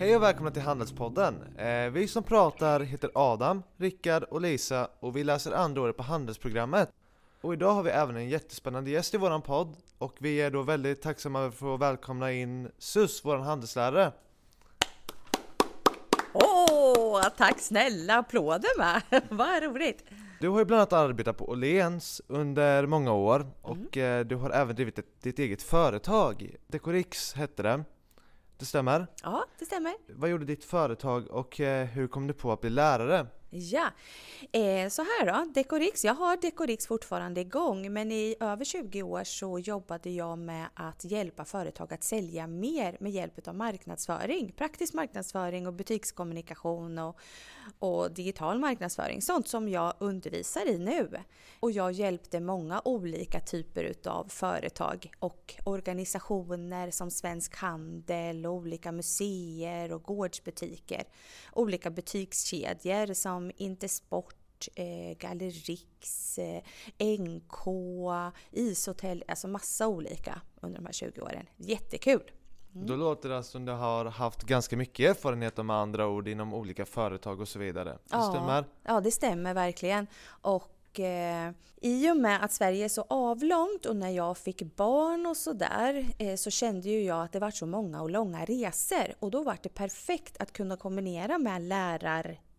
Hej och välkomna till Handelspodden. Eh, vi som pratar heter Adam, Rickard och Lisa och vi läser andra året på Handelsprogrammet. Och idag har vi även en jättespännande gäst i våran podd och vi är då väldigt tacksamma för att välkomna in Sus, våran handelslärare. Åh, tack snälla! Applåder med! Vad roligt! Du har ju bland annat arbetat på Åhléns under många år och eh, du har även drivit ett, ditt eget företag. Decorix hette det. Det stämmer? Ja, det stämmer. Vad gjorde ditt företag och eh, hur kom du på att bli lärare? Ja, eh, så här då. Decorix, jag har Decorix fortfarande igång men i över 20 år så jobbade jag med att hjälpa företag att sälja mer med hjälp av marknadsföring. Praktisk marknadsföring och butikskommunikation och, och digital marknadsföring. Sånt som jag undervisar i nu. Och jag hjälpte många olika typer utav företag och organisationer som Svensk Handel och olika museer och gårdsbutiker. Olika butikskedjor som Intersport, eh, Gallerix, eh, NK, ishotell, alltså massa olika under de här 20 åren. Jättekul! Då låter det som du har haft ganska mycket erfarenhet med andra ord inom olika företag och så vidare. Det Ja. stämmer? Ja, det stämmer verkligen. Och eh, i och med att Sverige är så avlångt och när jag fick barn och sådär eh, så kände ju jag att det var så många och långa resor och då var det perfekt att kunna kombinera med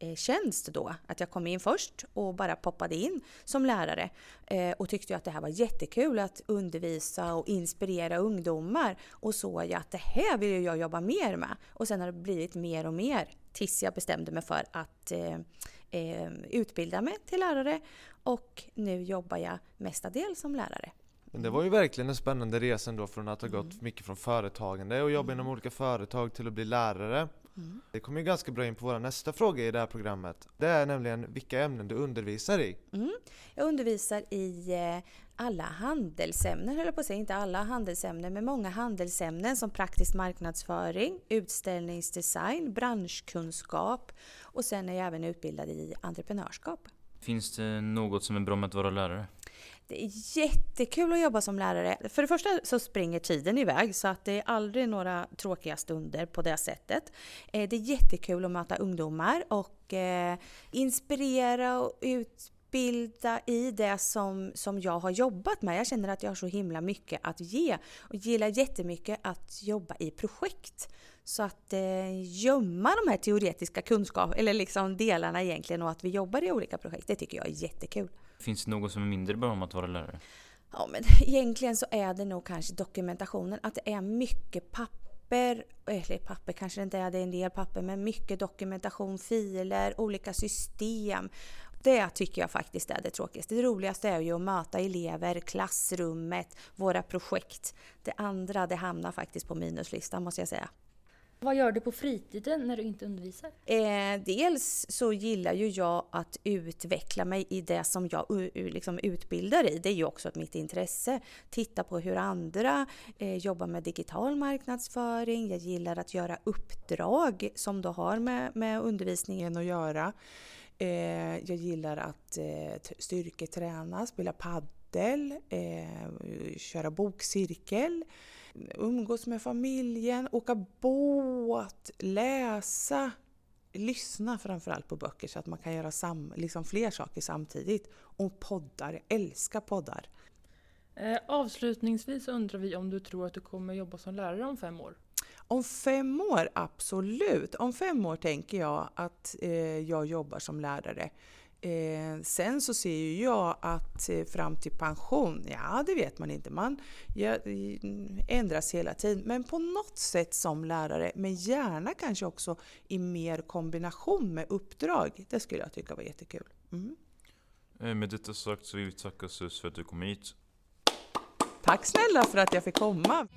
lärartjänst då. Att jag kom in först och bara poppade in som lärare eh, och tyckte att det här var jättekul att undervisa och inspirera ungdomar och såg jag att det här vill jag jobba mer med. Och sen har det blivit mer och mer tills jag bestämde mig för att eh, eh, utbilda mig till lärare och nu jobbar jag mestadels som lärare. Men det var ju verkligen en spännande resa ändå från att ha Mm. gått mycket från företagande och jobba inom olika företag till att bli lärare. Mm. Det kommer ju ganska bra in på vår nästa fråga i det här programmet. Det är nämligen vilka ämnen du undervisar i. Mm. Jag undervisar i eh, alla handelsämnen, höll jag på att säga, inte alla handelsämnen, men många handelsämnen som praktisk marknadsföring, utställningsdesign, branschkunskap och sen är jag även utbildad i entreprenörskap. Finns det något som är bra med att vara lärare? Det är jättekul att jobba som lärare. För det första så springer tiden iväg så att det är aldrig några tråkiga stunder på det sättet. Eh, Det är jättekul att möta ungdomar och eh, inspirera och utbilda i det som, som jag har jobbat med. Jag känner att jag har så himla mycket att ge och gillar jättemycket att jobba i projekt. Så att eh, gömma de här teoretiska kunskaperna, eller liksom delarna egentligen och att vi jobbar i olika projekt, det tycker jag är jättekul. Finns det något som är mindre bra om att vara lärare? Ja, men egentligen så är det nog kanske dokumentationen. Att det är mycket papper. Eller papper kanske det inte är, det är en del papper. Men mycket dokumentation, filer, olika system. Det tycker jag faktiskt är det tråkigaste. Det roligaste är ju att möta elever, klassrummet, våra projekt. Det andra, det hamnar faktiskt på minuslistan måste jag säga. Vad gör du på fritiden när du inte undervisar? Eh, dels så gillar ju jag att utveckla mig i det som jag u- liksom utbildar i. Det är ju också mitt intresse. Titta på hur andra eh, jobbar med digital marknadsföring. Jag gillar att göra uppdrag som då har med, med undervisningen att göra. Eh, jag gillar att eh, styrketräna, spela paddel, eh, köra bokcirkel umgås med familjen, åka båt, läsa, lyssna framförallt på böcker så att man kan göra sam, liksom fler saker samtidigt. Och poddar, jag älskar poddar. Eh, avslutningsvis undrar vi om du tror att du kommer jobba som lärare om fem år? Om fem år, absolut. Om fem år tänker jag att eh, jag jobbar som lärare. Eh, sen så ser ju jag att eh, fram till pension, ja det vet man inte. Man ja, ändras hela tiden. Men på något sätt som lärare, men gärna kanske också i mer kombination med uppdrag. Det skulle jag tycka var jättekul. Mm. Eh, Med detta sagt så vill vi tacka Sus för att du kom hit. Tack snälla för att jag fick komma.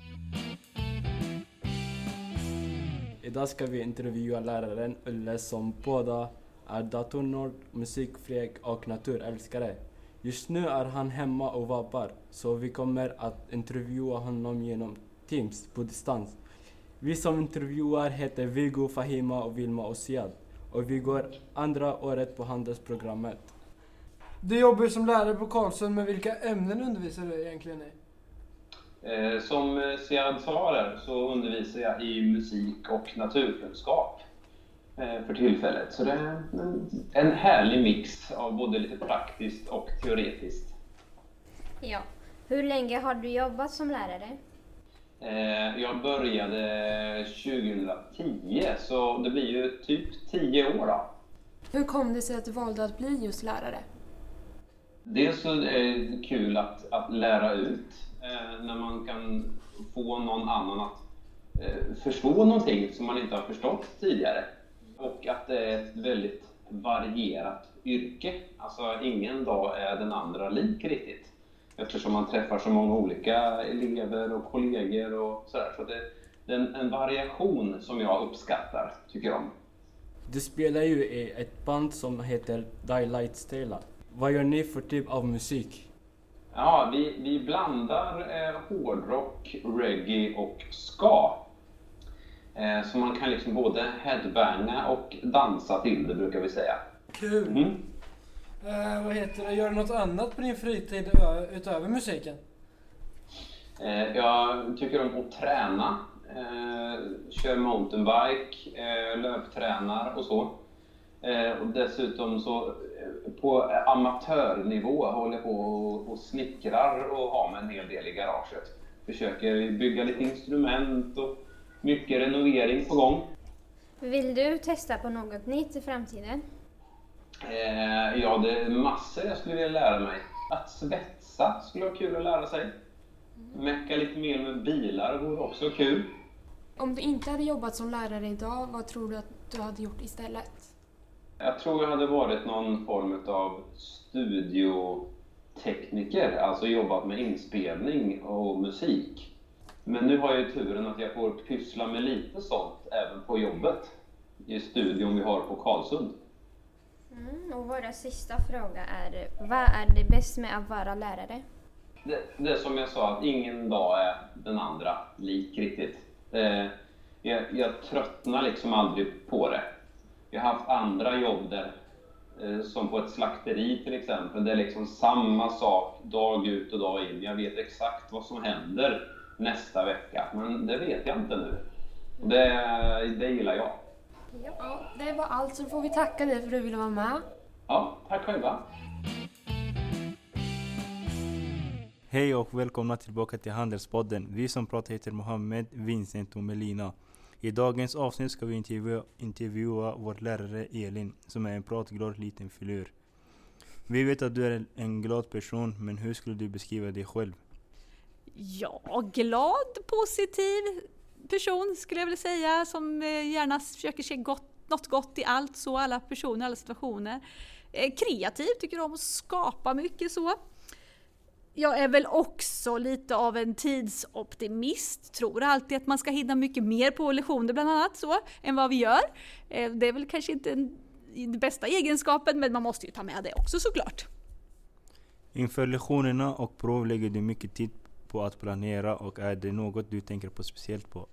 Idag ska vi intervjua läraren Ulle som båda är datornörd, musikfreak och naturälskare. Just nu är han hemma och vabbar, så vi kommer att intervjua honom genom Teams på distans. Vi som intervjuar heter Viggo, Fahima och Vilma och Siad och vi går andra året på handelsprogrammet. Du jobbar som lärare på Karlsson, men vilka ämnen undervisar du egentligen i? Eh, Som eh, Siad sa där så undervisar jag i musik och naturkunskap eh, för tillfället. Så det är en, härlig mix av både lite praktiskt och teoretiskt. Ja. Hur länge har du jobbat som lärare? Eh, Jag började 2010, så det blir ju typ 10 år då. Hur kom det sig att du valde att bli just lärare? Dels så är det kul att, att lära ut eh, när man kan få någon annan att eh, förstå någonting som man inte har förstått tidigare. Och att det är ett väldigt varierat yrke. Alltså ingen dag är den andra lik riktigt. Eftersom man träffar så många olika elever och kollegor och sådär. Så det, det är en, en variation som jag uppskattar, tycker om. Du spelar ju i ett band som heter Daylight Stella. Vad gör ni för typ av musik? Ja, vi, vi blandar eh, hårdrock, reggae och ska. Eh, så man kan liksom både headbanga och dansa till det, brukar vi säga. Kul! Mm. Eh, vad heter det? Gör du något annat på din fritid utöver musiken? Eh, jag tycker om att träna. Eh, kör mountainbike, eh, löptränar och så. Eh, och dessutom så eh, på amatörnivå håller jag på och, och snickrar och har med en hel del i garaget. Försöker bygga lite instrument och mycket renovering på gång. Vill du testa på något nytt i framtiden? Eh, ja, det är massor jag skulle vilja lära mig. Att svetsa skulle vara kul att lära sig. Mecka lite mer med bilar vore också kul. Om du inte hade jobbat som lärare idag, vad tror du att du hade gjort istället? Jag tror jag hade varit någon form av studiotekniker, alltså jobbat med inspelning och musik. Men nu har jag ju turen att jag får pyssla med lite sånt även på jobbet i studion vi har på Karlsund. Mm, och vår sista fråga är, vad är det bäst med att vara lärare? Det, det är som jag sa, att ingen dag är den andra lik riktigt. Eh, jag, jag tröttnar liksom aldrig på det. Jag har haft andra jobb där, eh, som på ett slakteri till exempel, det är liksom samma sak dag ut och dag in. Jag vet exakt vad som händer nästa vecka, men det vet jag inte nu. Det, det gillar jag. Ja, det var allt, så får vi tacka dig för att du ville vara med. Ja, tack själva. Hej och välkomna tillbaka till Handelspodden. Vi som pratar heter Mohammed, Vincent och Melina. I dagens avsnitt ska vi intervjua, intervjua vår lärare Elin, som är en pratglad liten filur. Vi vet att du är en glad person, men hur skulle du beskriva dig själv? Ja, glad, positiv person skulle jag vilja säga som eh, gärna försöker se gott, något gott i allt, så alla personer, alla situationer. Eh, kreativ, tycker om att skapa mycket så. Jag är väl också lite av en tidsoptimist, tror alltid att man ska hinna mycket mer på lektioner bland annat så, än vad vi gör. Eh, det är väl kanske inte den bästa egenskapen, men man måste ju ta med det också såklart. Inför lektionerna och prov lägger du mycket tid på att planera och är det något du tänker på speciellt på?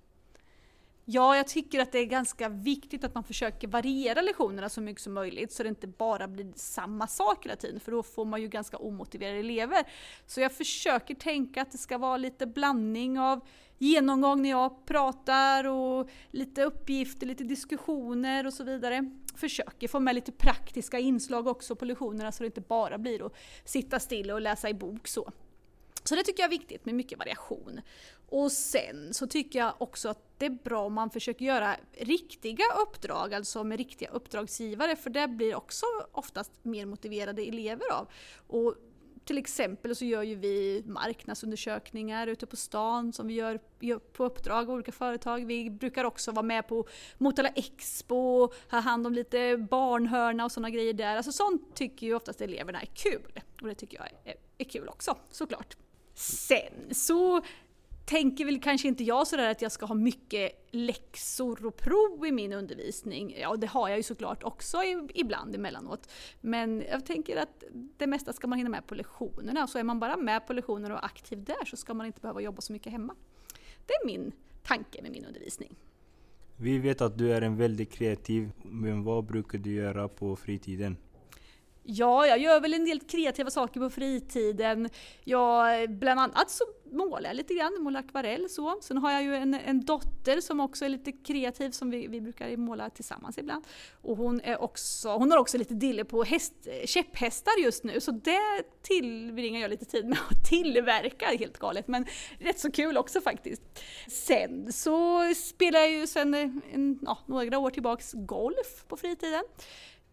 Ja, jag tycker att det är ganska viktigt att man försöker variera lektionerna så mycket som möjligt så det inte bara blir samma sak hela tiden för då får man ju ganska omotiverade elever. Så jag försöker tänka att det ska vara lite blandning av genomgång när jag pratar och lite uppgifter, lite diskussioner och så vidare. Försöker få med lite praktiska inslag också på lektionerna så det inte bara blir att sitta still och läsa i bok så. Så det tycker jag är viktigt med mycket variation. Och sen så tycker jag också att det är bra om man försöker göra riktiga uppdrag, alltså med riktiga uppdragsgivare, för det blir också oftast mer motiverade elever av. Och till exempel så gör ju vi marknadsundersökningar ute på stan som vi gör på uppdrag av olika företag. Vi brukar också vara med på Motala Expo ha hand om lite barnhörna och sådana grejer där. Alltså sånt tycker ju oftast eleverna är kul. Och det tycker jag är, är kul också, såklart. Sen så tänker väl kanske inte jag sådär att jag ska ha mycket läxor och prov i min undervisning. Ja, det har jag ju såklart också ibland emellanåt. Men jag tänker att det mesta ska man hinna med på lektionerna. Så är man bara med på lektionerna och aktiv där så ska man inte behöva jobba så mycket hemma. Det är min tanke med min undervisning. Vi vet att du är en väldigt kreativ, men vad brukar du göra på fritiden? Ja, jag gör väl en del kreativa saker på fritiden. Jag, bland annat så målar jag lite grann, målar akvarell så. Sen har jag ju en, en dotter som också är lite kreativ som vi, vi brukar måla tillsammans ibland. Och hon, är också, hon har också lite dille på häst, käpphästar just nu så det tillbringar jag lite tid med att tillverka, helt galet men rätt så kul också faktiskt. Sen så spelar jag ju sen eh, en, ja, några år tillbaks golf på fritiden.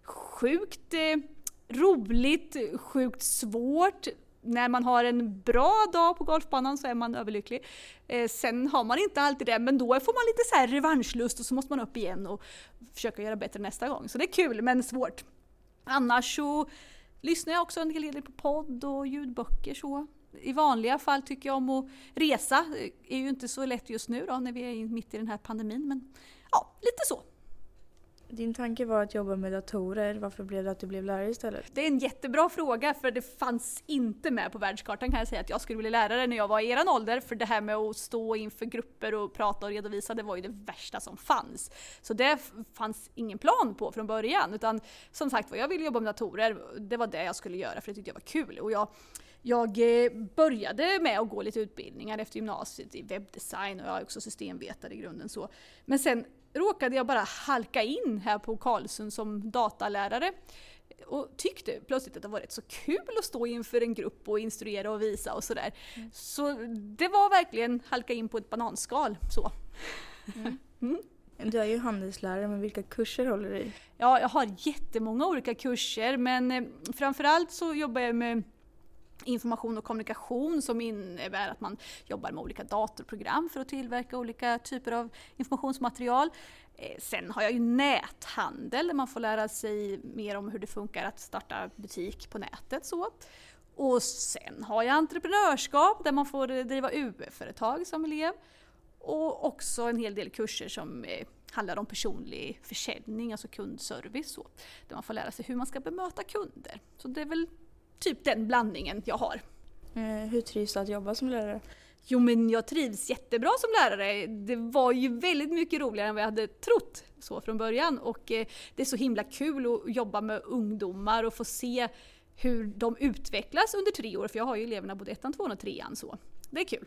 Sjukt eh, roligt, sjukt svårt. När man har en bra dag på golfbanan så är man överlycklig. Eh, sen har man inte alltid det, men då får man lite så här revanschlust och så måste man upp igen och försöka göra bättre nästa gång. Så det är kul, men svårt. Annars så lyssnar jag också en hel del på podd och ljudböcker så. I vanliga fall tycker jag om att resa. Det är ju inte så lätt just nu då när vi är mitt i den här pandemin, men ja, lite så. Din tanke var att jobba med datorer. Varför blev det att du blev lärare istället? Det är en jättebra fråga för det fanns inte med på världskartan kan jag säga att jag skulle bli lärare när jag var i eran ålder. För det här med att stå inför grupper och prata och redovisa det var ju det värsta som fanns. Så det fanns ingen plan på från början utan som sagt var, jag ville jobba med datorer. Det var det jag skulle göra för det tyckte jag var kul. Och jag, jag eh, började med att gå lite utbildningar efter gymnasiet i webbdesign och jag är också systemvetare i grunden. så. Men sen råkade jag bara halka in här på Karlsund som datalärare och tyckte plötsligt att det var rätt så kul att stå inför en grupp och instruera och visa och sådär. Mm. Så det var verkligen halka in på ett bananskal så. Mm. Mm. Du är ju handelslärare, men vilka kurser håller du i? Ja, jag har jättemånga olika kurser men eh, framförallt så jobbar jag med information och kommunikation som innebär att man jobbar med olika datorprogram för att tillverka olika typer av informationsmaterial. Eh, sen har jag ju näthandel där man får lära sig mer om hur det funkar att starta butik på nätet. Så. Och sen har jag entreprenörskap där man får driva UF-företag som elev. Och också en hel del kurser som eh, handlar om personlig försäljning, alltså kundservice. Så, där man får lära sig hur man ska bemöta kunder. Så det är väl typ den blandningen jag har. Eh, hur trivs du att jobba som lärare? Jo men jag trivs jättebra som lärare. Det var ju väldigt mycket roligare än vad jag hade trott så från början och eh, det är så himla kul att jobba med ungdomar och få se hur de utvecklas under tre år, för jag har ju eleverna både ettan, tvåan och trean så. Det är kul.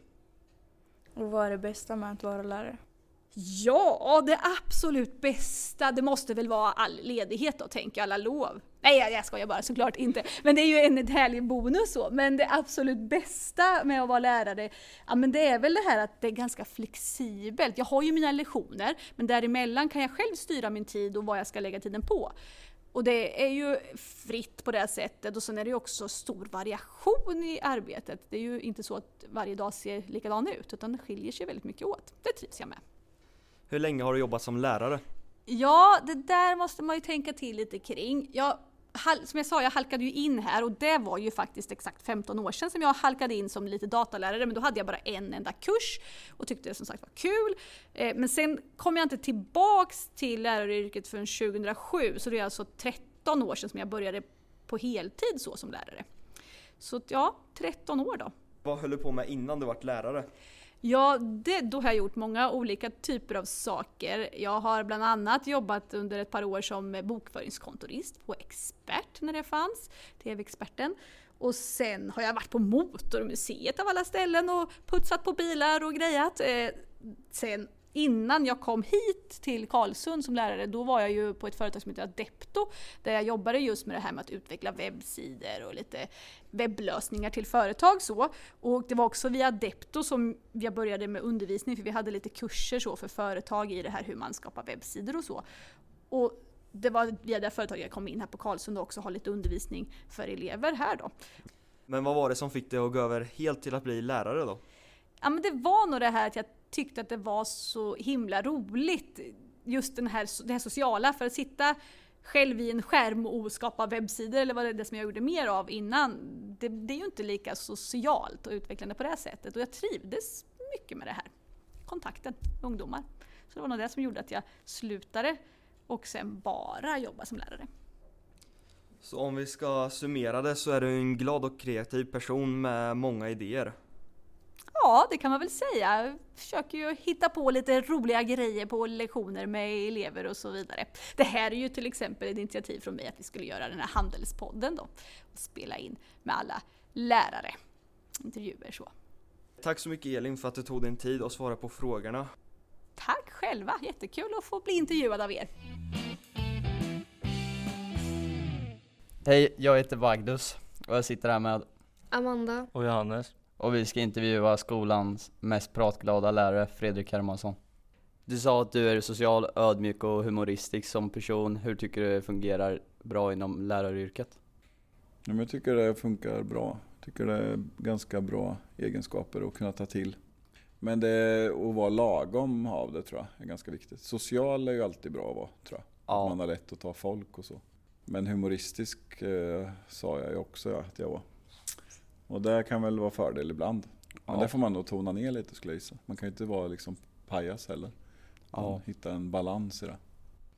Och vad är det bästa med att vara lärare? Ja, det absolut bästa, det måste väl vara all ledighet då, tänker jag, alla lov. Nej, jag, jag skojar bara, såklart inte. Men det är ju en härlig bonus så. Men det absolut bästa med att vara lärare, ja men det är väl det här att det är ganska flexibelt. Jag har ju mina lektioner, men däremellan kan jag själv styra min tid och vad jag ska lägga tiden på. Och det är ju fritt på det sättet och sen är det ju också stor variation i arbetet. Det är ju inte så att varje dag ser likadan ut, utan det skiljer sig väldigt mycket åt. Det trivs jag med. Hur länge har du jobbat som lärare? Ja, det där måste man ju tänka till lite kring. Jag, som jag sa, jag halkade ju in här och det var ju faktiskt exakt 15 år sedan som jag halkade in som lite datalärare men då hade jag bara en enda kurs och tyckte det som sagt var kul. Eh, men sen kom jag inte tillbaks till läraryrket förrän 2007 så det är alltså 13 år sedan som jag började på heltid så som lärare. Så ja, 13 år då. Vad höll du på med innan du var lärare? Ja, det, då har jag gjort många olika typer av saker. Jag har bland annat jobbat under ett par år som bokföringskontorist på Expert när det fanns, TV-experten. Och sen har jag varit på Motormuseet av alla ställen och putsat på bilar och grejat. Eh, sen innan jag kom hit till Karlsund som lärare, då var jag ju på ett företag som heter Adepto, där jag jobbade just med det här med att utveckla webbsidor och lite webblösningar till företag. Så. Och det var också via Adepto som jag började med undervisning, för vi hade lite kurser så för företag i det här hur man skapar webbsidor och så. Och det var via det företaget jag kom in här på Karlsund och också ha lite undervisning för elever här då. Men vad var det som fick dig att gå över helt till att bli lärare då? Ja men det var nog det här att jag tyckte att det var så himla roligt. Just den här, det här sociala, för att sitta själv i en skärm och skapa webbsidor eller vad det är det som jag gjorde mer av innan. Det, det är ju inte lika socialt och utvecklande på det här sättet och jag trivdes mycket med det här. Kontakten, med ungdomar. Så det var nog det som gjorde att jag slutade och sen bara jobba som lärare. Så om vi ska summera det så är du en glad och kreativ person med många idéer? Ja, det kan man väl säga. Jag försöker ju hitta på lite roliga grejer på lektioner med elever och så vidare. Det här är ju till exempel ett initiativ från mig att vi skulle göra den här handelspodden då. Och spela in med alla lärare. Intervjuer så. Tack så mycket Elin för att du tog din tid och svarade på frågorna. Tack själva, jättekul att få bli intervjuad av er. Hej, jag heter Magnus och jag sitter här med Amanda. och Johannes och vi ska intervjua skolans mest pratglada lärare Fredrik Hermansson. Du sa att du är social, ödmjuk och humoristisk som person. Hur tycker du det fungerar bra inom läraryrket? Ja, jag tycker det funkar bra. Jag tycker det är ganska bra egenskaper att kunna ta till. Men det att vara lagom av det tror jag är ganska viktigt. Social är ju alltid bra att vara tror jag. Ja. Man har lätt att ta folk och så. Men humoristisk eh, sa jag ju också ja, att jag var. Och det kan väl vara fördel ibland. Men Ja. det får man nog tona ner lite skulle jag gissa. Man kan ju inte vara liksom pajas heller. Ja. Hitta en balans i det.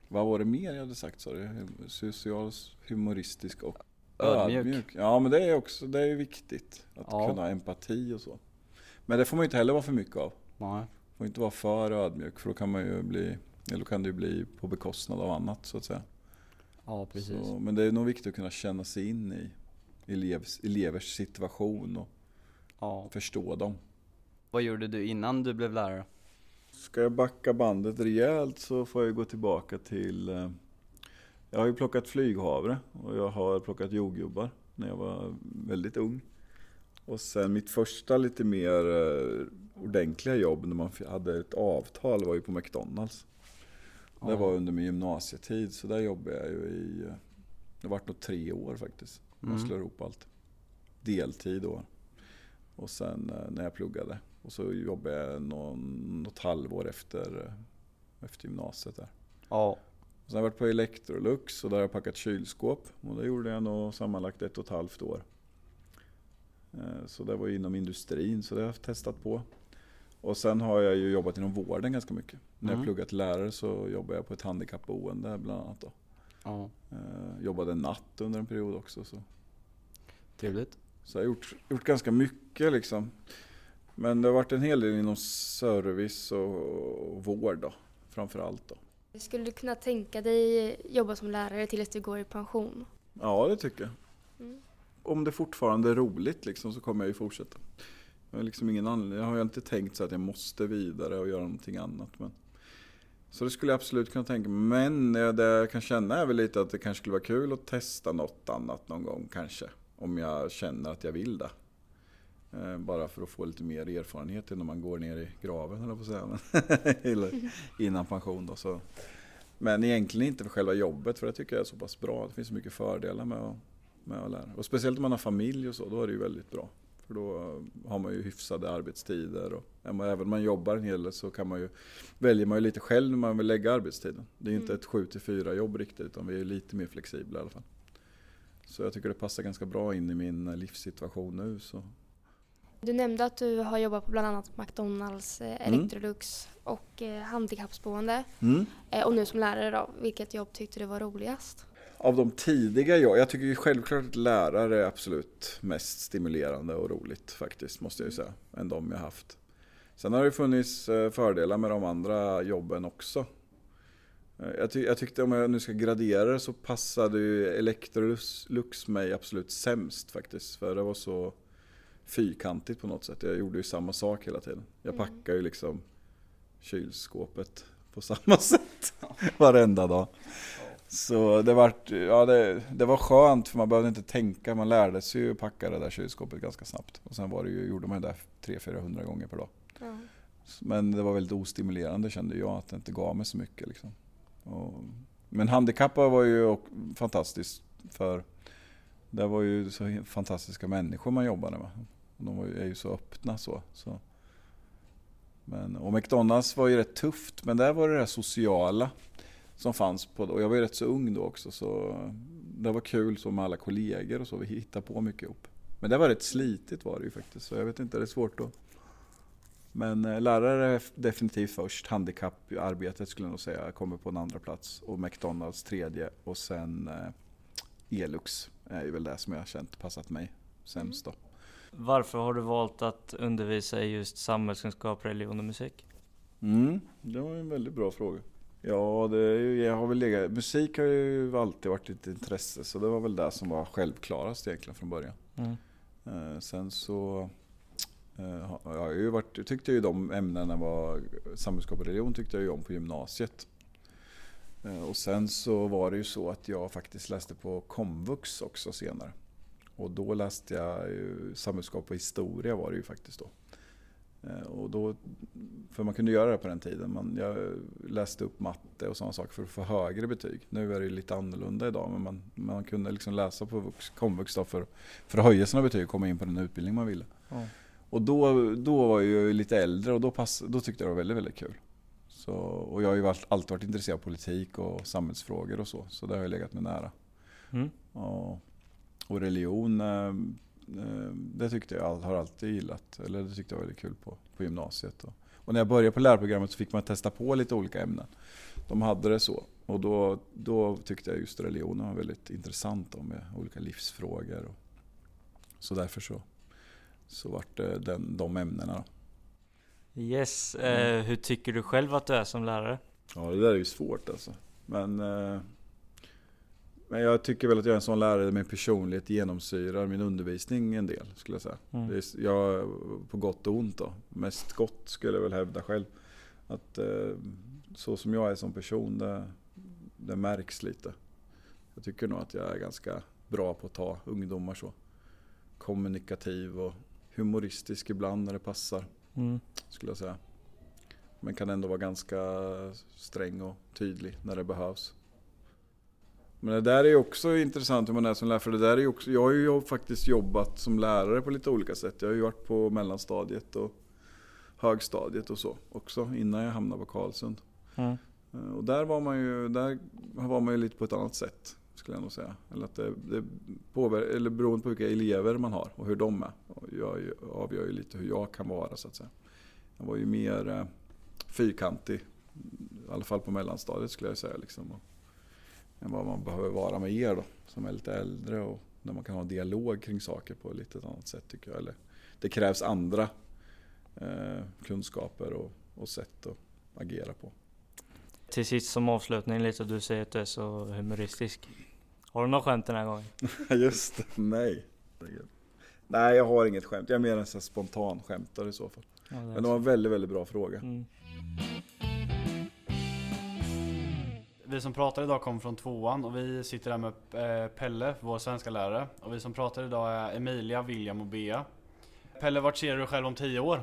Vad var det mer jag hade sagt sa du? Social, humoristisk och Ödmjuk. Ja men det är också det är viktigt. Att Ja. kunna ha empati och så. Men det får man ju inte heller vara för mycket av. Nej. Får inte vara för ödmjuk för då kan man ju bli, eller då kan det ju bli på bekostnad av annat så att säga. Ja, precis. Så, men det är nog viktigt att kunna känna sig in i elevs, elevers situation och Ja. förstå dem. Vad gjorde du innan du blev lärare? Ska jag backa bandet rejält så får jag gå tillbaka till... eh, Jag har ju plockat flyghavre och jag har plockat jordgubbar när jag var väldigt ung. Och sen mitt första lite mer eh, ordentliga jobb när man hade ett avtal var ju på McDonalds. Det var under min gymnasietid så där jobbade jag ju i... eh, Det vart nog tre år faktiskt. Man Mm. slår ihop allt. Deltid då. Och sen eh, när jag pluggade. Och så jobbade jag någon, något halvår efter, eh, efter gymnasiet där. Ja. Och sen har jag varit på Electrolux och där har jag packat kylskåp. Och det gjorde jag nog sammanlagt ett och ett halvt år. Eh, Så det var inom industrin, så det har jag testat på. Och sen har jag ju jobbat inom vården ganska mycket. När jag Mm. pluggat lärare så jobbade jag på ett handikappboende bland annat. Då. Ja. Eh, Jobbade natt under en period också. Så. Trevligt. Så jag har gjort, gjort ganska mycket liksom. Men det har varit en hel del inom service och, och vård då, framför allt då. Skulle du kunna tänka dig jobba som lärare tills du går i pension? Ja, det tycker jag. Mm. Om det fortfarande är roligt liksom, så kommer jag ju fortsätta. Jag har, liksom ingen anledning, jag har ju inte tänkt så att jag måste vidare och göra någonting annat. Men... Så det skulle jag absolut kunna tänka mig. Men eh, det jag kan känna är väl lite att det kanske skulle vara kul att testa något annat någon gång kanske. Om jag känner att jag vill det. Eh, bara för att få lite mer erfarenhet innan man går ner i graven eller på att säga. Eller innan pension då. Så. Men egentligen inte för själva jobbet för det tycker jag är så pass bra. Det finns så mycket fördelar med att, med att lära. Och speciellt om man har familj och så, då är det ju väldigt bra. För då har man ju hyfsade arbetstider och även om man jobbar en hel del så kan man ju, väljer man ju lite själv när man vill lägga arbetstiden. Det är ju inte Mm. ett 7 till 4 jobb riktigt utan vi är lite mer flexibla i alla fall. Så jag tycker det passar ganska bra in i min livssituation nu. Så. Du nämnde att du har jobbat på bland annat McDonalds, eh, Mm. Electrolux och eh, handikappsboende. Mm. Eh, och nu som lärare då, vilket jobb tyckte du var roligast? Av de tidiga jag, jag tycker ju självklart att lärare är absolut mest stimulerande och roligt faktiskt, måste jag ju säga, än de jag haft. Sen har det funnits eh, fördelar med de andra jobben också. Eh, Jag, ty- jag tyckte om jag nu ska gradera det så passade ju Electrolux mig absolut sämst faktiskt. För det var så fyrkantigt på något sätt. Jag gjorde ju samma sak hela tiden. Jag Mm. packade ju liksom kylskåpet på samma sätt varenda dag. Så det var, ja, det, det var skönt för man behövde inte tänka, man lärde sig ju packa det där kylskåpet ganska snabbt. Och sen var det ju, gjorde man det där 300-400 gånger per dag. Ja. Men det var väldigt ostimulerande kände jag, att det inte gav mig så mycket. Liksom. Och, men handikappade var ju fantastiskt för det var ju så fantastiska människor man jobbade med. De var ju, är ju så öppna så. så. Men, och McDonalds var ju rätt tufft, men där var det det sociala som fanns. På, och jag var ju rätt så ung då också, så det var kul så med alla kollegor och så. Vi hittade på mycket ihop. Men det var rätt slitigt var det ju faktiskt, så jag vet inte, det är svårt att... Men eh, lärare är definitivt först, handikapparbetet skulle jag nog säga kommer på en andra plats och McDonalds tredje och sen eh, Elux är väl det som jag har känt passat mig sämst då. Varför har du valt att undervisa i just samhällskunskap, religion och musik? Mm, det var en väldigt bra fråga. Ja, ju, jag har väl legat, musik har ju alltid varit ett intresse så det var väl det som var självklarast egentligen från början. Mm. Eh, sen så eh, jag har ju varit, tyckte ju de ämnena var, samhällskunskap och religion tyckte jag ju om på gymnasiet. Eh, och sen så var det ju så att jag faktiskt läste på komvux också senare. Och då läste jag ju samhällskunskap och historia var det ju faktiskt då. Eh, Och då, för man kunde göra det på den tiden. Man, jag läste upp matte och sådana saker för att få högre betyg. Nu är det lite annorlunda idag men man, man kunde liksom läsa på vux, komvux för, för att höja sina betyg och komma in på den utbildning man ville. Ja. Och då, då var jag lite äldre och då, pass, då tyckte jag det var väldigt, väldigt kul. Så, och jag har ju varit- alltid varit intresserad av politik och samhällsfrågor och så. Så det har ju legat mig nära. Mm. Och, och religion, eh, det tyckte jag har alltid gillat. Eller det tyckte jag var väldigt kul på, på gymnasiet. Och, och när jag började på lärarprogrammet så fick man testa på lite olika ämnen. De hade det så. Och då, då tyckte jag just religionen var väldigt intressant då, med olika livsfrågor. Och, så därför så, så vart det den, de ämnena. Då. Yes, eh, hur tycker du själv att du är som lärare? Ja, det där är ju svårt alltså. Men, eh, men jag tycker väl att jag är en sån lärare med personlighet genomsyrar min undervisning en del, skulle jag säga. Mm. Det är, jag, på gott och ont då. Mest gott skulle jag väl hävda själv. Att eh, så som jag är som person, det, det märks lite. Jag tycker nog att jag är ganska bra på att ta ungdomar så. Kommunikativ och humoristisk ibland när det passar. Mm. Skulle jag säga. Men kan ändå vara ganska sträng och tydlig när det behövs. Men det där är också intressant hur man är som lärare. För det där är också, jag har ju faktiskt jobbat som lärare på lite olika sätt. Jag har ju varit på mellanstadiet och högstadiet och så också innan jag hamnade på Karlsund. Mm. Eh, Och där var man ju, där var man ju lite på ett annat sätt skulle jag nog säga. Eller att det, det påver- eller beroende på vilka elever man har och hur de är. Och jag avgör ju lite hur jag kan vara så att säga. Jag var ju mer eh, fyrkantig, i alla fall på mellanstadiet skulle jag säga. Liksom, och, än vad man behöver vara med er då, som är lite äldre och där man kan ha dialog kring saker på ett lite annat sätt tycker jag. Eller, det krävs andra eh, kunskaper och, och sätt att agera på. Till sist som avslutning lite, du säger att du är så humoristisk. Har du något skämt den här gången? Just det, nej. Nej, jag har inget skämt. Jag är mer en spontan skämtare i så fall. Ja, Men det var en väldigt, väldigt bra fråga. Mm. Vi som pratar idag kommer från tvåan och vi sitter här med eh, Pelle, vår svenska lärare. Och vi som pratar idag är Emilia, William och Bea. Pelle, vart ser du dig själv om tio år?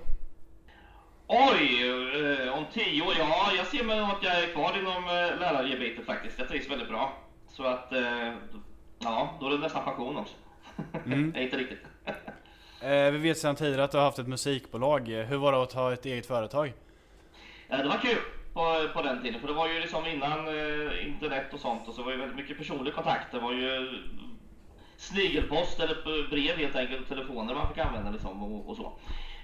Oj, eh, om tio år? Ja, jag ser mig att jag är kvar inom eh, lärargebitet faktiskt. Jag trivs väldigt bra. Så att, ja, då är det nästan pension också. Mm. Nej, inte riktigt. Vi vet sedan tidigare att du har haft ett musikbolag. Hur var det att ha ett eget företag? Det var kul på, på den tiden, för det var ju liksom innan eh, internet och sånt och så var det väldigt mycket personlig kontakt. Det var ju snigelpost eller brev helt enkelt, telefoner man fick använda liksom och, och så.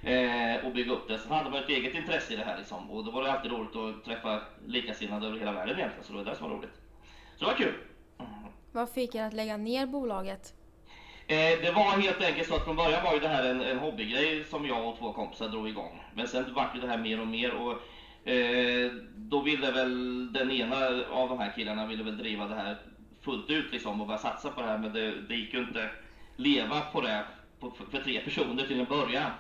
Eh, och bygga upp det. Sen hade man ett eget intresse i det här liksom och då var det alltid roligt att träffa likasinnade över hela världen egentligen, så det var det som var roligt. Så det var kul. Vad fick er att lägga ner bolaget? Eh, det var helt enkelt så att från början var ju det här en, en hobbygrej som jag och två kompisar drog igång. Men sen vart ju det här mer och mer och eh, då ville väl den ena av de här killarna ville väl driva det här fullt ut liksom och börja satsa på det här men det, det gick ju inte leva på det på, för, för tre personer till en början.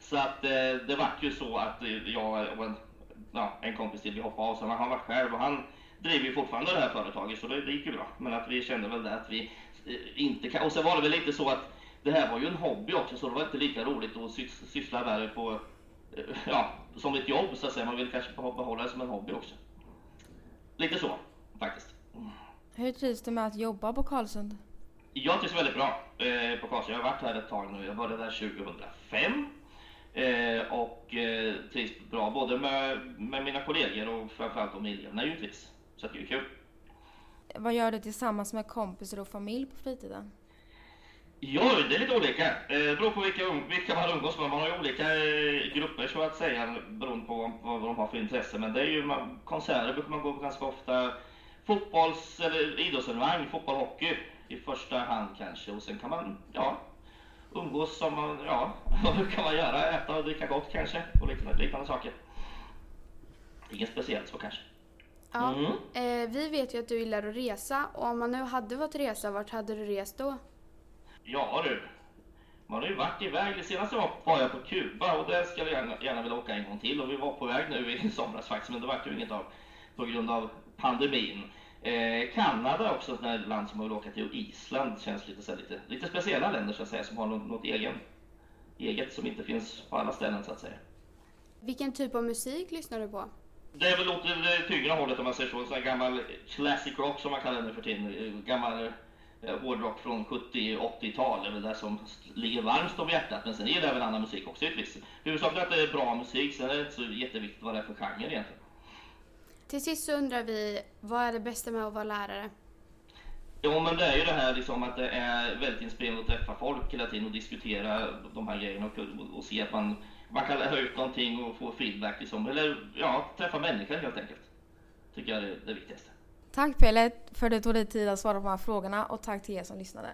Så att eh, det vart ju så att eh, jag och en, ja, en kompis till vi hoppade av, sen har han varit själv och han driver ju fortfarande det här företaget så det, det gick ju bra. Men att vi kände väl det att vi eh, inte kan, och sen var det väl lite så att det här var ju en hobby också så det var inte lika roligt att syssla med det på, eh, ja, som ett jobb så att säga. Man vill kanske behålla det som en hobby också. Lite så faktiskt. Hur trivs du med att jobba på Karlsund? Jag trivs väldigt bra eh, på Karlsson. Jag har varit här ett tag nu. Jag började där 2005. Eh, och eh, trivs bra både med, med mina kollegor och framförallt med eleverna givetvis. Så det är kul. Vad gör du tillsammans med kompisar och familj på fritiden? Ja, det är lite olika. Eh, Det beror på vilka, um- vilka man umgås med. Man har ju olika eh, grupper så att säga beroende på vad, vad de har för intresse. Men det är ju man, konserter brukar man gå på ganska ofta. Fotbolls eller idrottsevenemang, fotboll, hockey i första hand kanske. Och sen kan man, ja, umgås som man, ja, vad brukar man göra? Äta och dricka gott kanske och liknande, liknande saker. Inget speciellt så kanske. Ja. Mm. Eh, vi vet ju att du gillar att resa och om man nu hade fått resa, vart hade du rest då? Ja du, man har ju varit iväg. Det senaste var, var jag på Kuba och där skulle jag gärna, gärna vilja åka en gång till. Och vi var på väg nu i somras faktiskt, men det vart ju inget av på grund av pandemin. Eh, Kanada också ett land som man vill åka till och Island känns lite, så här, lite, lite speciella länder så att säga som har något, något egen, eget som inte finns på alla ställen så att säga. Vilken typ av musik lyssnar du på? Det är väl åt det tyngre hållet om man säger så. Sån här gammal classic rock som man kallar det för tiden. Gammal hårdrock från 70-80-tal är väl det som ligger varmst om hjärtat. Men sen är det även annan musik också givetvis. Huvudsakligen att det är bra musik, sen är det inte så jätteviktigt vad det är för genre egentligen. Till sist så undrar vi, vad är det bästa med att vara lärare? Jo men det är ju det här liksom att det är väldigt inspirerande att träffa folk hela tiden och diskutera de här grejerna och, och se att man, man kan lära ut någonting och få feedback liksom. Eller ja, träffa människor helt enkelt. Tycker jag är det viktigaste. Tack Pelle för att du tog dig tid att svara på de här frågorna och tack till er som lyssnade.